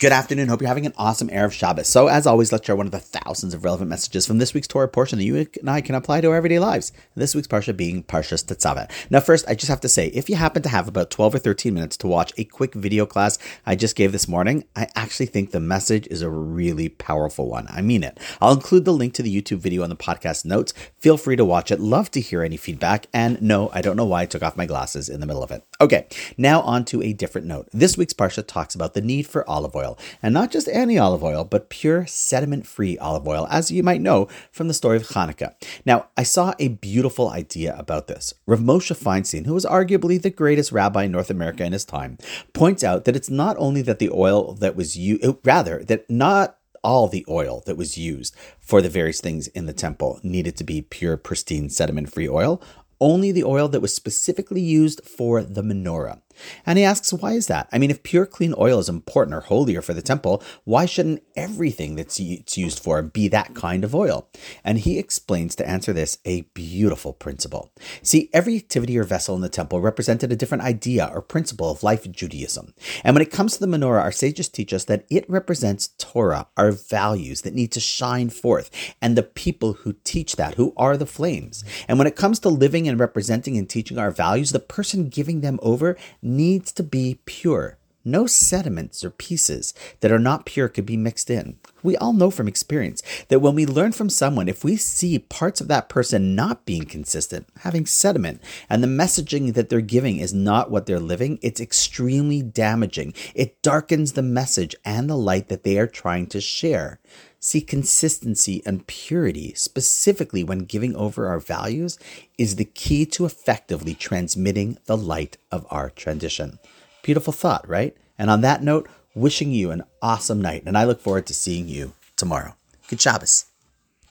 Good afternoon. Hope you're having an awesome Erev Shabbos. So, as always, let's share one of the thousands of relevant messages from this week's Torah portion that you and I can apply to our everyday lives. This week's Parsha being Parshas Tetzaveh. Now, first, I just have to say, if you happen to have about 12 or 13 minutes to watch a quick video class I just gave this morning, I actually think the message is a really powerful one. I mean it. I'll include the link to the YouTube video on the podcast notes. Feel free to watch it. Love to hear any feedback. And no, I don't know why I took off my glasses in the middle of it. Okay, now on to a different note. This week's Parsha talks about the need for olive oil and not just any olive oil, but pure sediment free olive oil, as you might know from the story of Hanukkah. Now, I saw a beautiful idea about this. Rav Moshe Feinstein, who was arguably the greatest rabbi in North America in his time, points out that it's not only that the oil that was used, uh, rather, that not all the oil that was used for the various things in the temple needed to be pure, pristine, sediment free oil. Only the oil that was specifically used for the menorah. And he asks, why is that? I mean, if pure clean oil is important or holier for the temple, why shouldn't everything that's it's used for be that kind of oil? And he explains to answer this a beautiful principle. See, every activity or vessel in the temple represented a different idea or principle of life in Judaism. And when it comes to the menorah, our sages teach us that it represents Torah, our values that need to shine forth, and the people who teach that, who are the flames. And when it comes to living and representing and teaching our values, the person giving them over needs to be pure. No sediments or pieces that are not pure could be mixed in. We all know from experience that when we learn from someone, if we see parts of that person not being consistent, having sediment, and the messaging that they're giving is not what they're living, it's extremely damaging. It darkens the message and the light that they are trying to share. See, consistency and purity, specifically when giving over our values, is the key to effectively transmitting the light of our tradition. Beautiful thought, right? And on that note, wishing you an awesome night, and I look forward to seeing you tomorrow. Good Shabbos.